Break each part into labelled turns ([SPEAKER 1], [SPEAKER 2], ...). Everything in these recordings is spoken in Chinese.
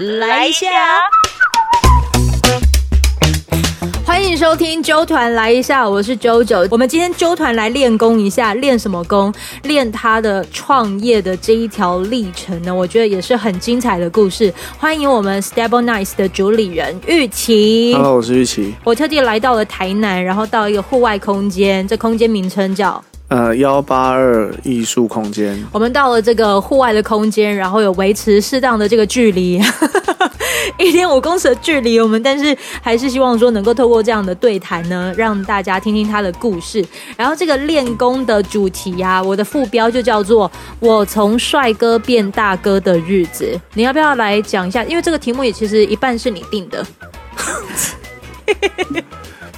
[SPEAKER 1] 来一下。欢迎收听周团来一下，我是周九。我们今天周团来练功一下，练什么功？练他的创业的这一条历程呢？我觉得也是很精彩的故事。欢迎我们 Stable Nice 的主理人玉琪。
[SPEAKER 2] Hello，我是玉琪。
[SPEAKER 1] 我特地来到了台南，然后到一个户外空间，这空间名称叫
[SPEAKER 2] 呃，幺八二艺术空间。
[SPEAKER 1] 我们到了这个户外的空间，然后有维持适当的这个距离，一点五公尺的距离，我们但是还是希望说能够透过这样的对谈呢，让大家听听他的故事。然后这个练功的主题呀、我的副标就叫做“我从帅哥变大哥的日子”。你要不要来讲一下？因为这个题目也其实一半是你定的。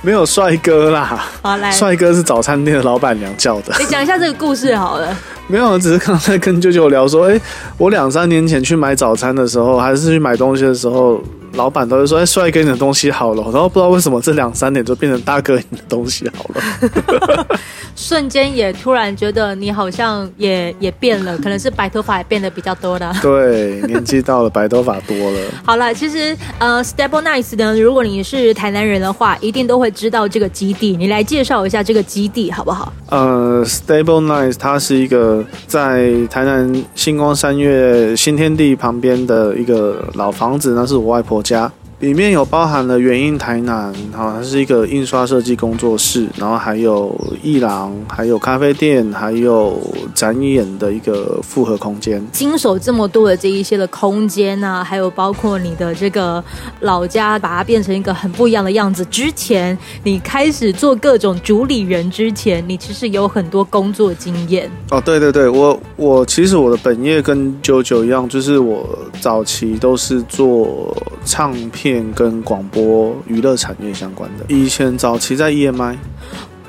[SPEAKER 2] 没有帅哥啦，
[SPEAKER 1] 好，来，
[SPEAKER 2] 帅哥是早餐店的老板娘叫的。
[SPEAKER 1] 你讲一下这个故事好了。
[SPEAKER 2] 没有，只是刚才跟舅舅聊说，哎、我两三年前去买早餐的时候，还是去买东西的时候，老板都会说，哎、帅哥你的东西好了。然后不知道为什么这两三年就变成大哥你的东西好了。
[SPEAKER 1] 瞬间也突然觉得你好像也也变了，可能是白头发也变得比较多了。
[SPEAKER 2] 对，年纪到了，白头发多了。
[SPEAKER 1] 好了，其实呃，Stable Nice 呢，如果你是台南人的话，一定都会知道这个基地。你来介绍一下这个基地好不好？
[SPEAKER 2] 呃，Stable Nice 它是一个在台南星光三月新天地旁边的一个老房子，那是我外婆家。里面有包含了原印台南，好，它是一个印刷设计工作室，然后还有艺廊，还有咖啡店，还有展演的一个复合空间。
[SPEAKER 1] 经手这么多的这一些的空间啊，还有包括你的这个老家，把它变成一个很不一样的样子。之前你开始做各种主理人之前，你其实有很多工作经验。
[SPEAKER 2] 哦，对对对，我我其实我的本业跟九九一样，就是我早期都是做唱片跟广播娱乐产业相关的。以前早期在 EMI，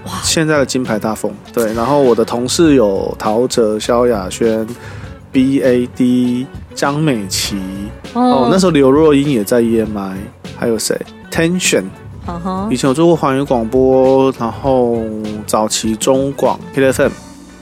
[SPEAKER 1] 哇
[SPEAKER 2] 现在的金牌大风，对。然后我的同事有陶喆、萧亚轩、BAD、张美琪，哦，那时候刘若英也在 EMI，还有谁？Tension，以前有做过环宇广播，然后早期中广 Hit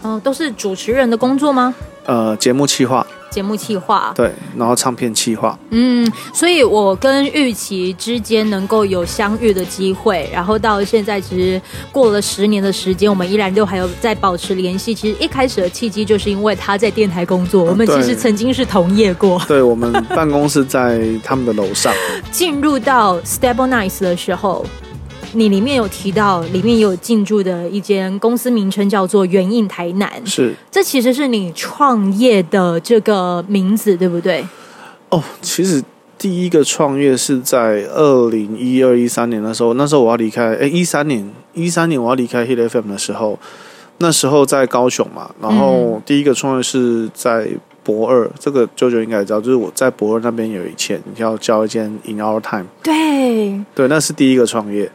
[SPEAKER 1] 哦，都是主持人的工作吗？
[SPEAKER 2] 呃，节目企划。
[SPEAKER 1] 节目企划，
[SPEAKER 2] 对，然后唱片企划，
[SPEAKER 1] 嗯，所以我跟玉琪之间能够有相遇的机会，然后到现在其实过了十年的时间，我们依然都还有在保持联系。其实一开始的契机就是因为他在电台工作，我们其实曾经是同业过。
[SPEAKER 2] 对我们办公室在他们的楼上，
[SPEAKER 1] 进入到 Stable Nice 的时候，你里面有提到，里面有进驻的一间公司名称叫做原印台南，
[SPEAKER 2] 是
[SPEAKER 1] 这其实是你创业的这个名字，对不对？
[SPEAKER 2] 哦。其实第一个创业是在二零一二一三年的时候，那时候我要离开，哎，一三年一三年我要离开 Hit FM 的时候，那时候在高雄嘛，然后第一个创业是在博二，这个舅舅应该也知道，就是我在博二那边有一间要交一间 In Our Time，
[SPEAKER 1] 对，
[SPEAKER 2] 对，那是第一个创业。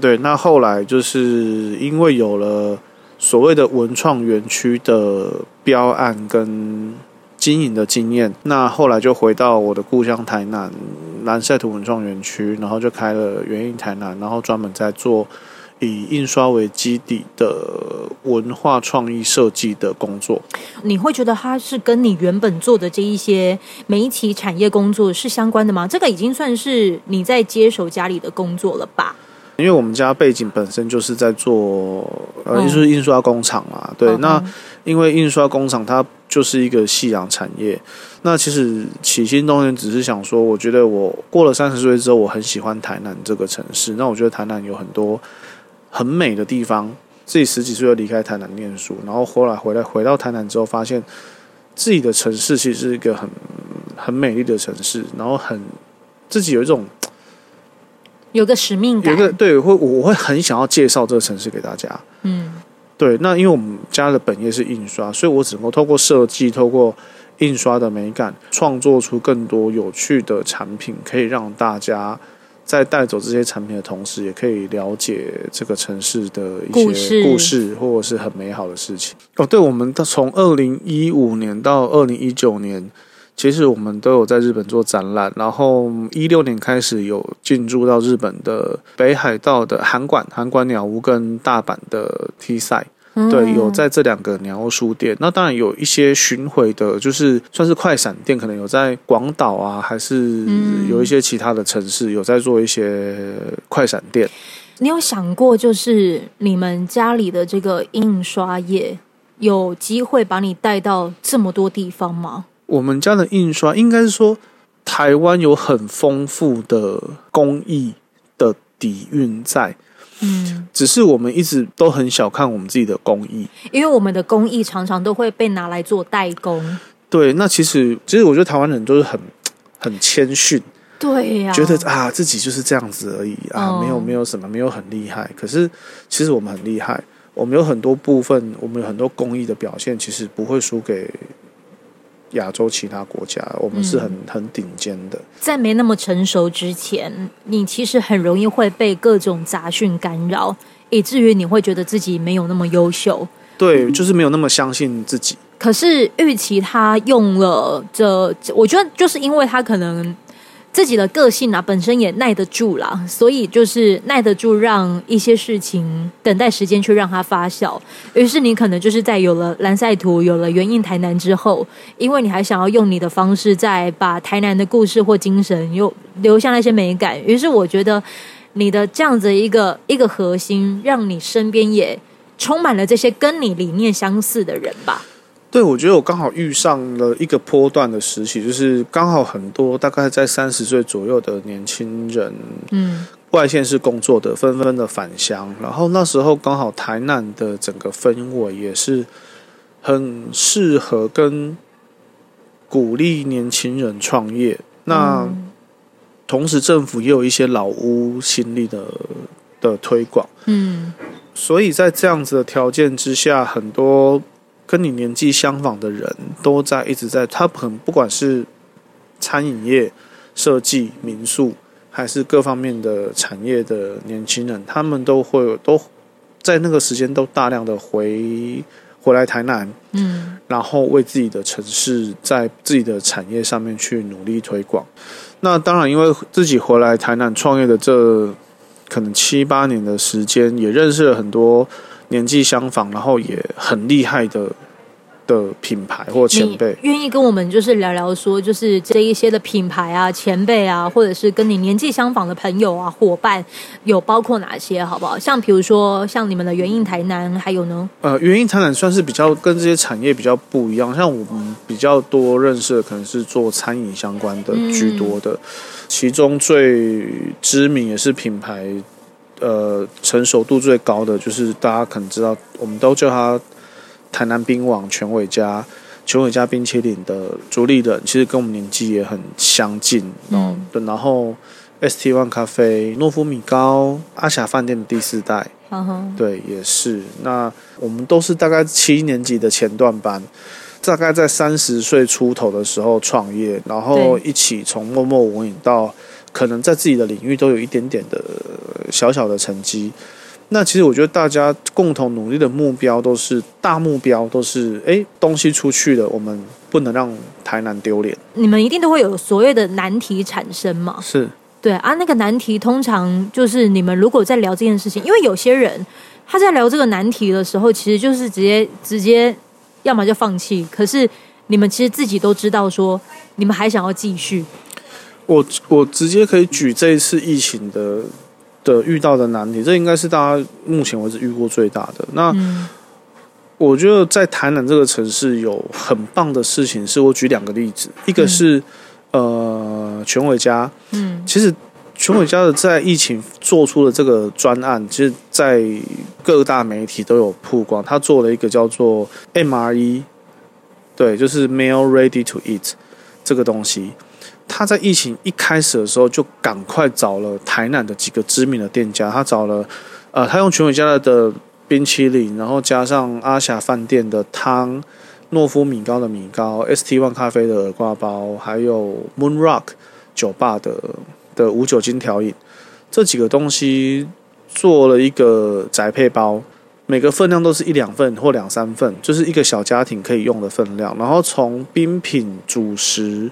[SPEAKER 2] 对，那后来就是因为有了所谓的文创园区的标案跟经营的经验，那后来就回到我的故乡台南南赛图文创园区，然后就开了园印台南，然后专门在做以印刷为基底的文化创意设计的工作。
[SPEAKER 1] 你会觉得它是跟你原本做的这一些媒体产业工作是相关的吗？这个已经算是你在接手家里的工作了吧？
[SPEAKER 2] 因为我们家背景本身就是在做呃，
[SPEAKER 1] 嗯
[SPEAKER 2] 就是印刷工厂嘛，对，
[SPEAKER 1] 嗯
[SPEAKER 2] 那
[SPEAKER 1] 嗯
[SPEAKER 2] 因为印刷工厂它就是一个夕阳产业，那其实起心动念只是想说，我觉得我过了三十岁之后，我很喜欢台南这个城市，那我觉得台南有很多很美的地方。自己十几岁就离开台南念书，然后后来回来回到台南之后，发现自己的城市其实是一个很很美丽的城市，然后很自己有一种
[SPEAKER 1] 有个使命感，
[SPEAKER 2] 有个对，会我会很想要介绍这个城市给大家。
[SPEAKER 1] 嗯，
[SPEAKER 2] 对，那因为我们家的本业是印刷，所以我只能够透过设计，透过印刷的美感，创作出更多有趣的产品，可以让大家在带走这些产品的同时，也可以了解这个城市的一些故事，或者是很美好的事情。哦，对，我们到从二零一五年到二零一九年。其实我们都有在日本做展览，然后一六年开始有进驻到日本的北海道的函馆、函馆鸟屋跟大阪的 T 赛。对，有在这两个鸟屋书店。那当然有一些巡回的，就是算是快闪店，可能有在广岛啊，还是有一些其他的城市有在做一些快闪店。
[SPEAKER 1] 你有想过，就是你们家里的这个印刷业有机会把你带到这么多地方吗？
[SPEAKER 2] 我们家的印刷应该是说，台湾有很丰富的工艺的底蕴在。嗯，只是我们一直都很小看我们自己的工艺，
[SPEAKER 1] 因为我们的工艺常常都会被拿来做代工。
[SPEAKER 2] 对，那其实其实我觉得台湾人都是很很谦逊，
[SPEAKER 1] 对呀，
[SPEAKER 2] 觉得啊自己就是这样子而已啊，没有没有什么，没有很厉害。可是其实我们很厉害，我们有很多部分，我们有很多工艺的表现，其实不会输给。亚洲其他国家，我们是很很顶尖的。
[SPEAKER 1] 在没那么成熟之前，你其实很容易会被各种杂讯干扰，以至于你会觉得自己没有那么优秀。
[SPEAKER 2] 对，就是没有那么相信自己。
[SPEAKER 1] 可是玉琪他用了这，我觉得就是因为他可能。自己的个性啊，本身也耐得住啦，所以就是耐得住让一些事情等待时间去让它发酵。于是你可能就是在有了蓝赛图、有了原印台南之后，因为你还想要用你的方式再把台南的故事或精神又留下那些美感。于是我觉得你的这样子一个一个核心，让你身边也充满了这些跟你理念相似的人吧。
[SPEAKER 2] 对，我觉得我刚好遇上了一个波段的时期，就是刚好很多大概在三十岁左右的年轻人，嗯，外县市工作的纷纷的返乡，然后那时候刚好台南的整个氛围也是很适合跟鼓励年轻人创业。那同时政府也有一些老屋新力的的推广，嗯，所以在这样子的条件之下，很多。跟你年纪相仿的人都在一直在，他很不管是餐饮业、设计、民宿，还是各方面的产业的年轻人，他们都会都在那个时间都大量的回回来台南，嗯，然后为自己的城市在自己的产业上面去努力推广。那当然，因为自己回来台南创业的这可能七八年的时间，也认识了很多。年纪相仿，然后也很厉害的的品牌或前辈，
[SPEAKER 1] 愿意跟我们就是聊聊说，就是这一些的品牌啊、前辈啊，或者是跟你年纪相仿的朋友啊、伙伴，有包括哪些，好不好？像比如说，像你们的元印台南，还有呢？
[SPEAKER 2] 呃，元印台南算是比较跟这些产业比较不一样，像我们比较多认识的，可能是做餐饮相关的居多的，其中最知名也是品牌。呃，成熟度最高的就是大家可能知道，我们都叫他台南冰王全伟家全伟家冰淇淋的主理人，其实跟我们年纪也很相近。嗯，对。然后 ST One 咖啡、诺夫米糕、阿霞饭店的第四代，对，也是。那我们都是大概七年级的前段班，大概在三十岁出头的时候创业，然后一起从默默无闻到。可能在自己的领域都有一点点的小小的成绩，那其实我觉得大家共同努力的目标都是大目标，都是哎东西出去了，我们不能让台南丢脸。
[SPEAKER 1] 你们一定都会有所谓的难题产生嘛？
[SPEAKER 2] 是
[SPEAKER 1] 对啊，那个难题通常就是你们如果在聊这件事情，因为有些人他在聊这个难题的时候，其实就是直接直接要么就放弃，可是你们其实自己都知道说你们还想要继续。
[SPEAKER 2] 我我直接可以举这一次疫情的的遇到的难题，这应该是大家目前为止遇过最大的。那我觉得在台南这个城市有很棒的事情，是我举两个例子，一个是呃全伟家，嗯，其实全伟家的在疫情做出的这个专案，其实，在各大媒体都有曝光，他做了一个叫做 MRE，对，就是 Meal Ready to Eat 这个东西。他在疫情一开始的时候就赶快找了台南的几个知名的店家，他找了，呃，他用全伟家的冰淇淋，然后加上阿霞饭店的汤、诺夫米糕的米糕、ST One 咖啡的耳挂包，还有 Moon Rock 酒吧的的无酒精调饮，这几个东西做了一个宅配包，每个分量都是一两份或两三份，就是一个小家庭可以用的分量，然后从冰品、主食。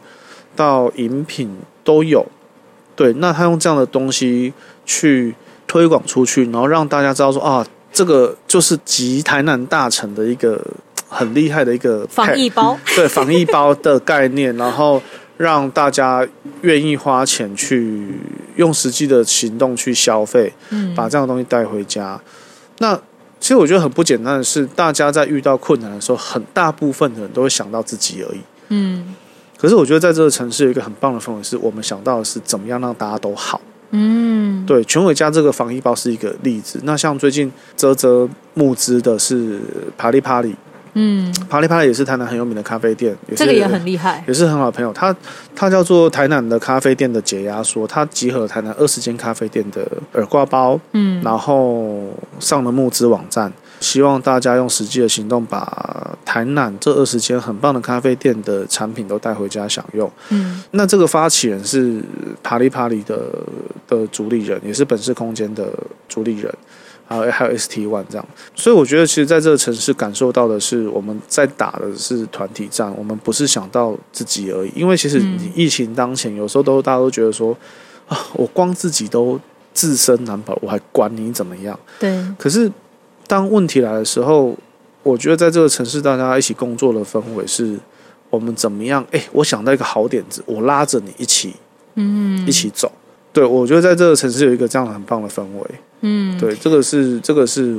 [SPEAKER 2] 到饮品都有，对，那他用这样的东西去推广出去，然后让大家知道说啊，这个就是集台南大城的一个很厉害的一个
[SPEAKER 1] 防疫包，
[SPEAKER 2] 对防疫包的概念，然后让大家愿意花钱去用实际的行动去消费，
[SPEAKER 1] 嗯，
[SPEAKER 2] 把这样的东西带回家。那其实我觉得很不简单的是，大家在遇到困难的时候，很大部分的人都会想到自己而已。
[SPEAKER 1] 嗯
[SPEAKER 2] 可是我觉得在这个城市有一个很棒的氛围，是我们想到的是怎么样让大家都好。
[SPEAKER 1] 嗯，
[SPEAKER 2] 对，全伟家这个防疫包是一个例子。那像最近泽泽募资的是帕利帕里，
[SPEAKER 1] 嗯，
[SPEAKER 2] 帕利帕里也是台南很有名的咖啡店，也是
[SPEAKER 1] 这个也很厉害，
[SPEAKER 2] 也是很好的朋友。他他叫做台南的咖啡店的解压缩，他集合台南二十间咖啡店的耳挂包，
[SPEAKER 1] 嗯
[SPEAKER 2] 然后上了募资网站，希望大家用实际的行动把台南这二十间很棒的咖啡店的产品都带回家享用。
[SPEAKER 1] 嗯
[SPEAKER 2] 那这个发起人是帕里帕里的的主理人，也是本市空间的主理人，还有还有 ST One 这样。所以我觉得，其实在这个城市感受到的是，我们在打的是团体战，我们不是想到自己而已。因为其实
[SPEAKER 1] 嗯
[SPEAKER 2] 你疫情当前，有时候都大家都觉得说啊，我光自己都自身难保，我还管你怎么样？
[SPEAKER 1] 对，
[SPEAKER 2] 可是当问题来的时候，我觉得在这个城市，大家一起工作的氛围是，我们怎么样？哎、我想到一个好点子，我拉着你一起
[SPEAKER 1] 嗯
[SPEAKER 2] 一起走。对，我觉得在这个城市有一个这样很棒的氛围。
[SPEAKER 1] 嗯，
[SPEAKER 2] 对，这个是这个是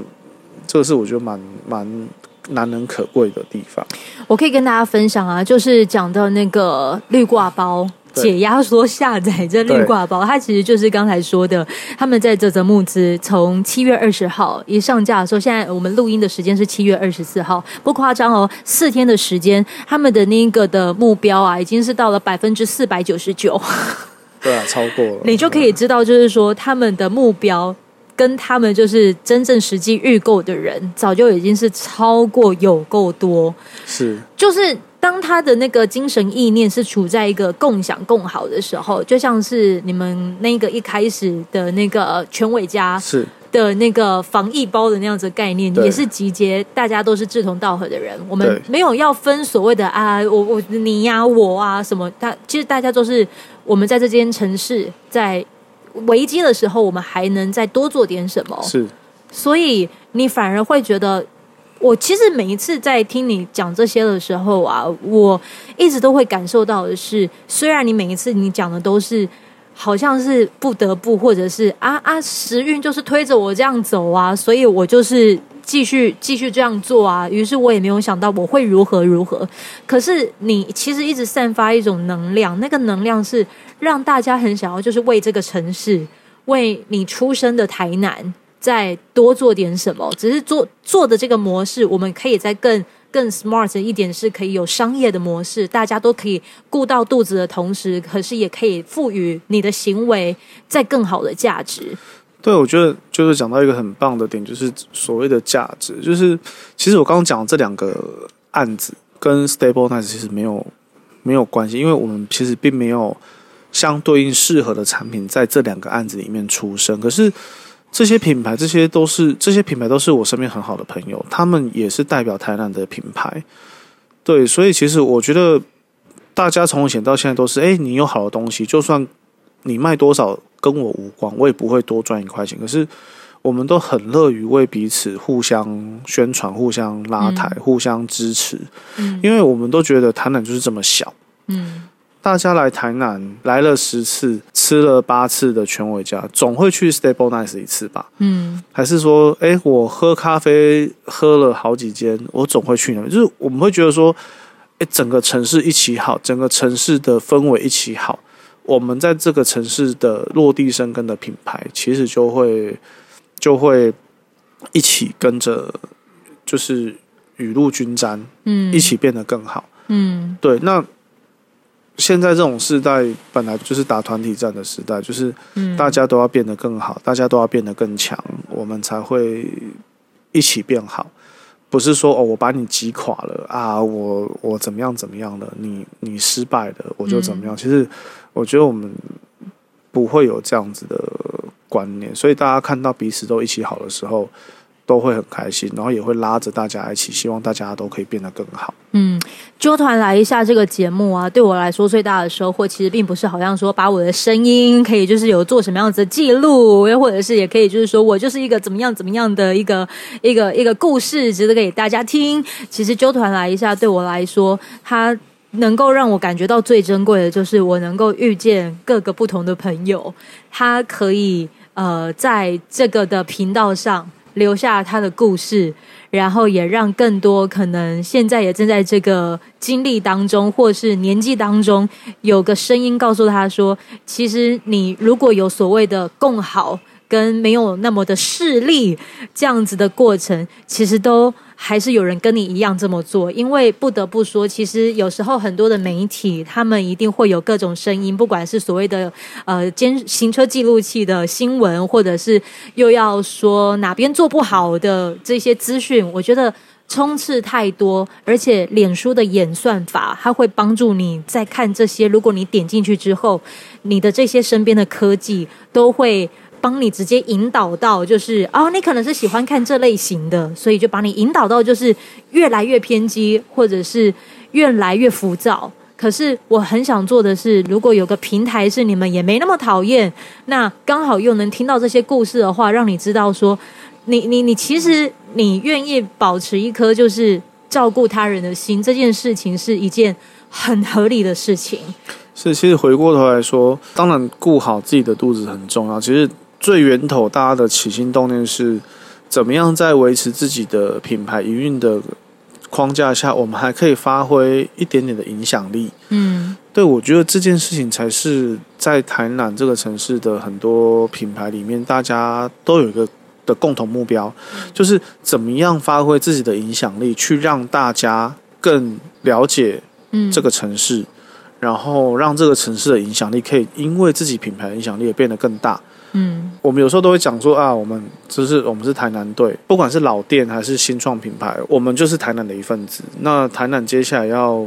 [SPEAKER 2] 这个是我觉得蛮蛮难能可贵的地方。
[SPEAKER 1] 我可以跟大家分享啊，就是讲到那个绿挂包。
[SPEAKER 2] 对。
[SPEAKER 1] 解压缩下载这绿挂包，它其实就是刚才说的，他们在这则募资从七月二十号一上架的时候，现在我们录音的时间是七月二十四号，不夸张哦，四天的时间，他们的那个的目标啊，已经是到了百分之四百九十九，
[SPEAKER 2] 对啊，超过了，
[SPEAKER 1] 你就可以知道，就是说他们的目标跟他们就是真正实际预购的人，早就已经是超过有够多，
[SPEAKER 2] 是。
[SPEAKER 1] 就是当他的那个精神意念是处在一个共享共好的时候，就像是你们那个一开始的那个全伟家
[SPEAKER 2] 是。
[SPEAKER 1] 的那个防疫包的那样子的概念，也是集结大家都是志同道合的人，我们没有要分所谓的啊，我我你呀、我啊什么，大其实大家都是我们在这间城市在。危机的时候，我们还能再多做点什么？
[SPEAKER 2] 是。
[SPEAKER 1] 所以你反而会觉得，我其实每一次在听你讲这些的时候啊，我一直都会感受到的是，虽然你每一次你讲的都是好像是不得不，或者是啊啊时运就是推着我这样走啊，所以我就是继续继续这样做啊。于是我也没有想到我会如何如何，可是你其实一直散发一种能量，那个能量是让大家很想要，就是为这个城市，为你出生的台南。再多做点什么，只是做做的这个模式，我们可以再更更 smart 一点，是可以有商业的模式，大家都可以顾到肚子的同时，可是也可以赋予你的行为在更好的价值。
[SPEAKER 2] 对，我觉得就是讲到一个很棒的点，就是所谓的价值，就是其实我刚刚讲的这两个案子跟 Stable Nice 其实没有没有关系，因为我们其实并没有相对应适合的产品在这两个案子里面出生，可是。这些品牌，这些都是这些品牌都是我身边很好的朋友，他们也是代表台南的品牌。对，所以其实我觉得大家从以前到现在都是，哎，你有好的东西，就算你卖多少跟我无关，我也不会多赚一块钱。可是我们都很乐于为彼此互相宣传、互相拉抬、互相支持，
[SPEAKER 1] 嗯
[SPEAKER 2] 因为我们都觉得台南就是这么小。
[SPEAKER 1] 嗯
[SPEAKER 2] 大家来台南来了十次，吃了八次的全伟家，总会去 Stable Nice 一次吧？
[SPEAKER 1] 嗯
[SPEAKER 2] 还是说，哎，我喝咖啡喝了好几间，我总会去那边。就是我们会觉得说，哎，整个城市一起好，整个城市的氛围一起好，我们在这个城市的落地生根的品牌，其实就会就会一起跟着，就是雨露均沾，
[SPEAKER 1] 嗯，
[SPEAKER 2] 一起变得更好。
[SPEAKER 1] 嗯
[SPEAKER 2] 对，那现在这种时代本来就是打团体战的时代，就是
[SPEAKER 1] 嗯，
[SPEAKER 2] 大家都要变得更好，大家都要变得更强，我们才会一起变好。不是说哦，我把你击垮了啊，我我怎么样怎么样了，你你失败了，我就怎么样。其实我觉得我们不会有这样子的观念，所以大家看到彼此都一起好的时候，都会很开心，然后也会拉着大家一起，希望大家都可以变得更好。
[SPEAKER 1] 嗯，纠团来一下这个节目啊，对我来说最大的收获，其实并不是好像说把我的声音可以就是有做什么样子的记录，又或者是也可以就是说我就是一个怎么样怎么样的一个一个一个故事，值得给大家听。其实纠团来一下，对我来说，它能够让我感觉到最珍贵的，就是我能够遇见各个不同的朋友，他可以呃在这个的频道上留下他的故事。然后也让更多可能现在也正在这个经历当中，或是年纪当中，有个声音告诉他说：“其实你如果有所谓的共好，跟没有那么的势利这样子的过程，其实都。”还是有人跟你一样这么做，因为不得不说，其实有时候很多的媒体，他们一定会有各种声音，不管是所谓的呃监行车记录器的新闻，或者是又要说哪边做不好的这些资讯，我觉得充斥太多，而且脸书的演算法，它会帮助你在看这些，如果你点进去之后，你的这些身边的科技都会。帮你直接引导到，就是哦，你可能是喜欢看这类型的，所以就把你引导到，就是越来越偏激，或者是越来越浮躁。可是我很想做的是，如果有个平台是你们也没那么讨厌，那刚好又能听到这些故事的话，让你知道说，你你你其实你愿意保持一颗就是照顾他人的心，这件事情是一件很合理的事情。
[SPEAKER 2] 是，其实回过头来说，当然顾好自己的肚子很重要。其实。最源头，大家的起心动念是怎么样在维持自己的品牌营运的框架下，我们还可以发挥一点点的影响力。嗯，对，我觉得这件事情才是在台南这个城市的很多品牌里面，大家都有一个的共同目标，就是怎么样发挥自己的影响力，去让大家更了解这个城市，然后让这个城市的影响力可以因为自己品牌影响力也变得更大。嗯，我们有时候都会讲说啊，我们就是我们是台南队，不管是老店还是新创品牌，我们就是台南的一份子。那台南接下来要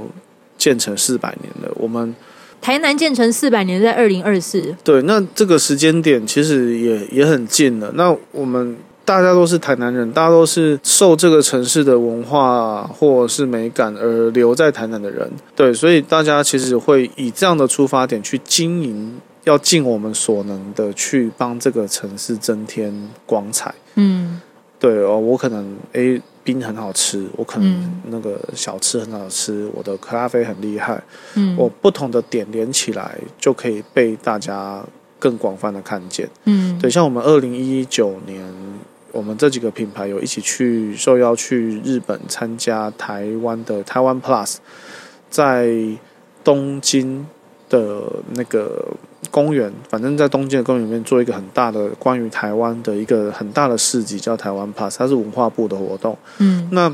[SPEAKER 2] 建成四百年了，我们
[SPEAKER 1] 台南建成四百年在二零二四。
[SPEAKER 2] 对，那这个时间点其实也也很近了。那我们大家都是台南人，大家都是受这个城市的文化或是美感而留在台南的人，对，所以大家其实会以这样的出发点去经营。要尽我们所能的去帮这个城市增添光彩。嗯，对哦，我可能诶冰很好吃，我可能那个小吃很好吃，我的咖啡很厉害。嗯，我不同的点连起来，就可以被大家更广泛的看见。嗯，对，像我们二零一九年，我们这几个品牌有一起去受邀去日本参加台湾的台湾 Plus，在东京的那个。公园，反正在东京的公园里面做一个很大的关于台湾的一个很大的市集，叫台湾 Pass，它是文化部的活动。嗯，那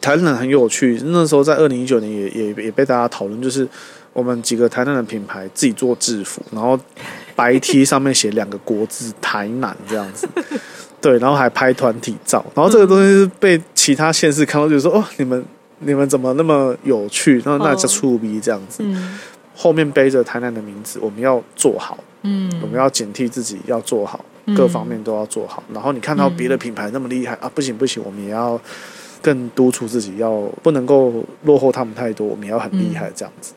[SPEAKER 2] 台南很有趣，那时候在二零一九年也也也被大家讨论，就是我们几个台南的品牌自己做制服，然后白 T 上面写两个国字“台南”这样子，对，然后还拍团体照，然后这个东西是被其他县市看到，就说哦，你们你们怎么那么有趣？然后那叫触逼这样子。后面背着台南的名字，我们要做好，嗯，我们要警惕自己要做好，各方面都要做好。然后你看到别的品牌那么厉害啊，不行不行，我们也要更督促自己，要不能够落后他们太多，我们要很厉害这样子。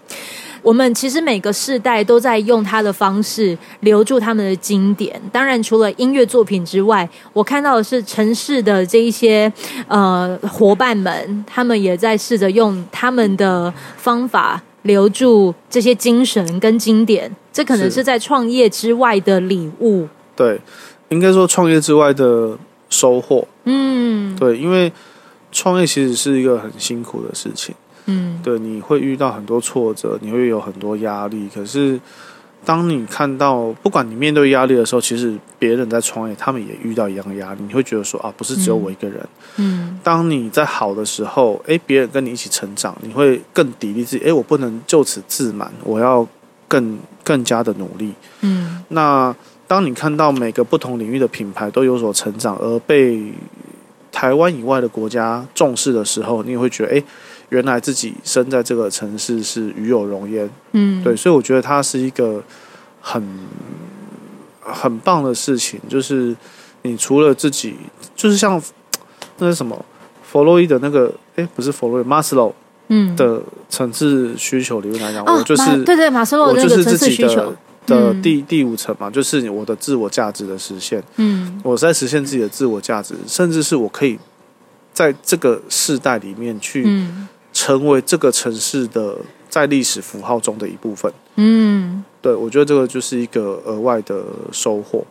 [SPEAKER 1] 我们其实每个世代都在用他的方式留住他们的经典。当然，除了音乐作品之外，我看到的是城市的这一些呃伙伴们，他们也在试着用他们的方法。留住这些精神跟经典，这可能是在创业之外的礼物。
[SPEAKER 2] 对，应该说创业之外的收获。嗯，对，因为创业其实是一个很辛苦的事情。嗯，对，你会遇到很多挫折，你会有很多压力，可是。当你看到，不管你面对压力的时候，其实别人在创业，他们也遇到一样的压力。你会觉得说啊，不是只有我一个人。嗯。当你在好的时候，诶，别人跟你一起成长，你会更砥砺自己。诶，我不能就此自满，我要更更加的努力。嗯。那当你看到每个不同领域的品牌都有所成长，而被台湾以外的国家重视的时候，你也会觉得，诶。原来自己生在这个城市是与有荣焉，嗯，对，所以我觉得它是一个很很棒的事情，就是你除了自己，就是像那是什么？弗洛伊的那个，哎，不是弗洛伊，马斯洛
[SPEAKER 1] 嗯，
[SPEAKER 2] 的层次需求理论来讲，
[SPEAKER 1] 哦
[SPEAKER 2] 我就是
[SPEAKER 1] 马对对马斯洛
[SPEAKER 2] 我就是
[SPEAKER 1] 的那个层
[SPEAKER 2] 自己的
[SPEAKER 1] 次需求，嗯
[SPEAKER 2] 的第第五层嘛，就是我的自我价值的实现。
[SPEAKER 1] 嗯。
[SPEAKER 2] 我在实现自己的自我价值，甚至是我可以在这个世代里面去
[SPEAKER 1] 嗯
[SPEAKER 2] 成为这个城市的在历史符号中的一部分。
[SPEAKER 1] 嗯。
[SPEAKER 2] 对，我觉得这个就是一个额外的收获。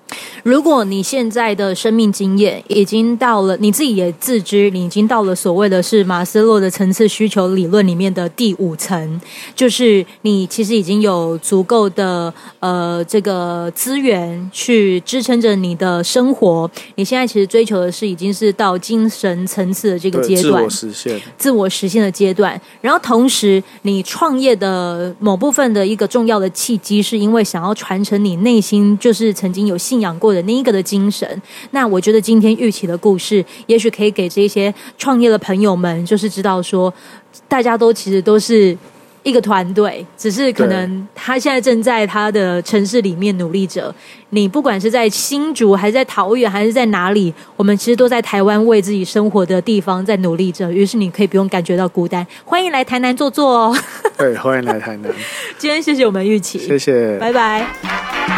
[SPEAKER 1] 如果你现在的生命经验已经到了，你自己也自知，你已经到了所谓的是马斯洛的层次需求理论里面的第五层，就是你其实已经有足够的呃这个资源去支撑着你的生活。你现在其实追求的是已经是到精神层次的这个，阶段
[SPEAKER 2] 自我，实现。
[SPEAKER 1] 自我实现的阶段，然后同时你创业的某部分的一个重要的契机，是因为想要传承你内心就是曾经有信仰过的那一个的精神。那我觉得今天玉琪的故事，也许可以给这些创业的朋友们，就是知道说，大家都其实都是。一个团队，只是可能他现在正在他的城市里面努力着。你不管是在新竹，还是在桃园，还是在哪里，我们其实都在台湾为自己生活的地方在努力着。于是你可以不用感觉到孤单。欢迎来台南坐坐哦！
[SPEAKER 2] 对，欢迎来台南，
[SPEAKER 1] 今天谢谢我们玉琪，
[SPEAKER 2] 谢谢。
[SPEAKER 1] 拜拜。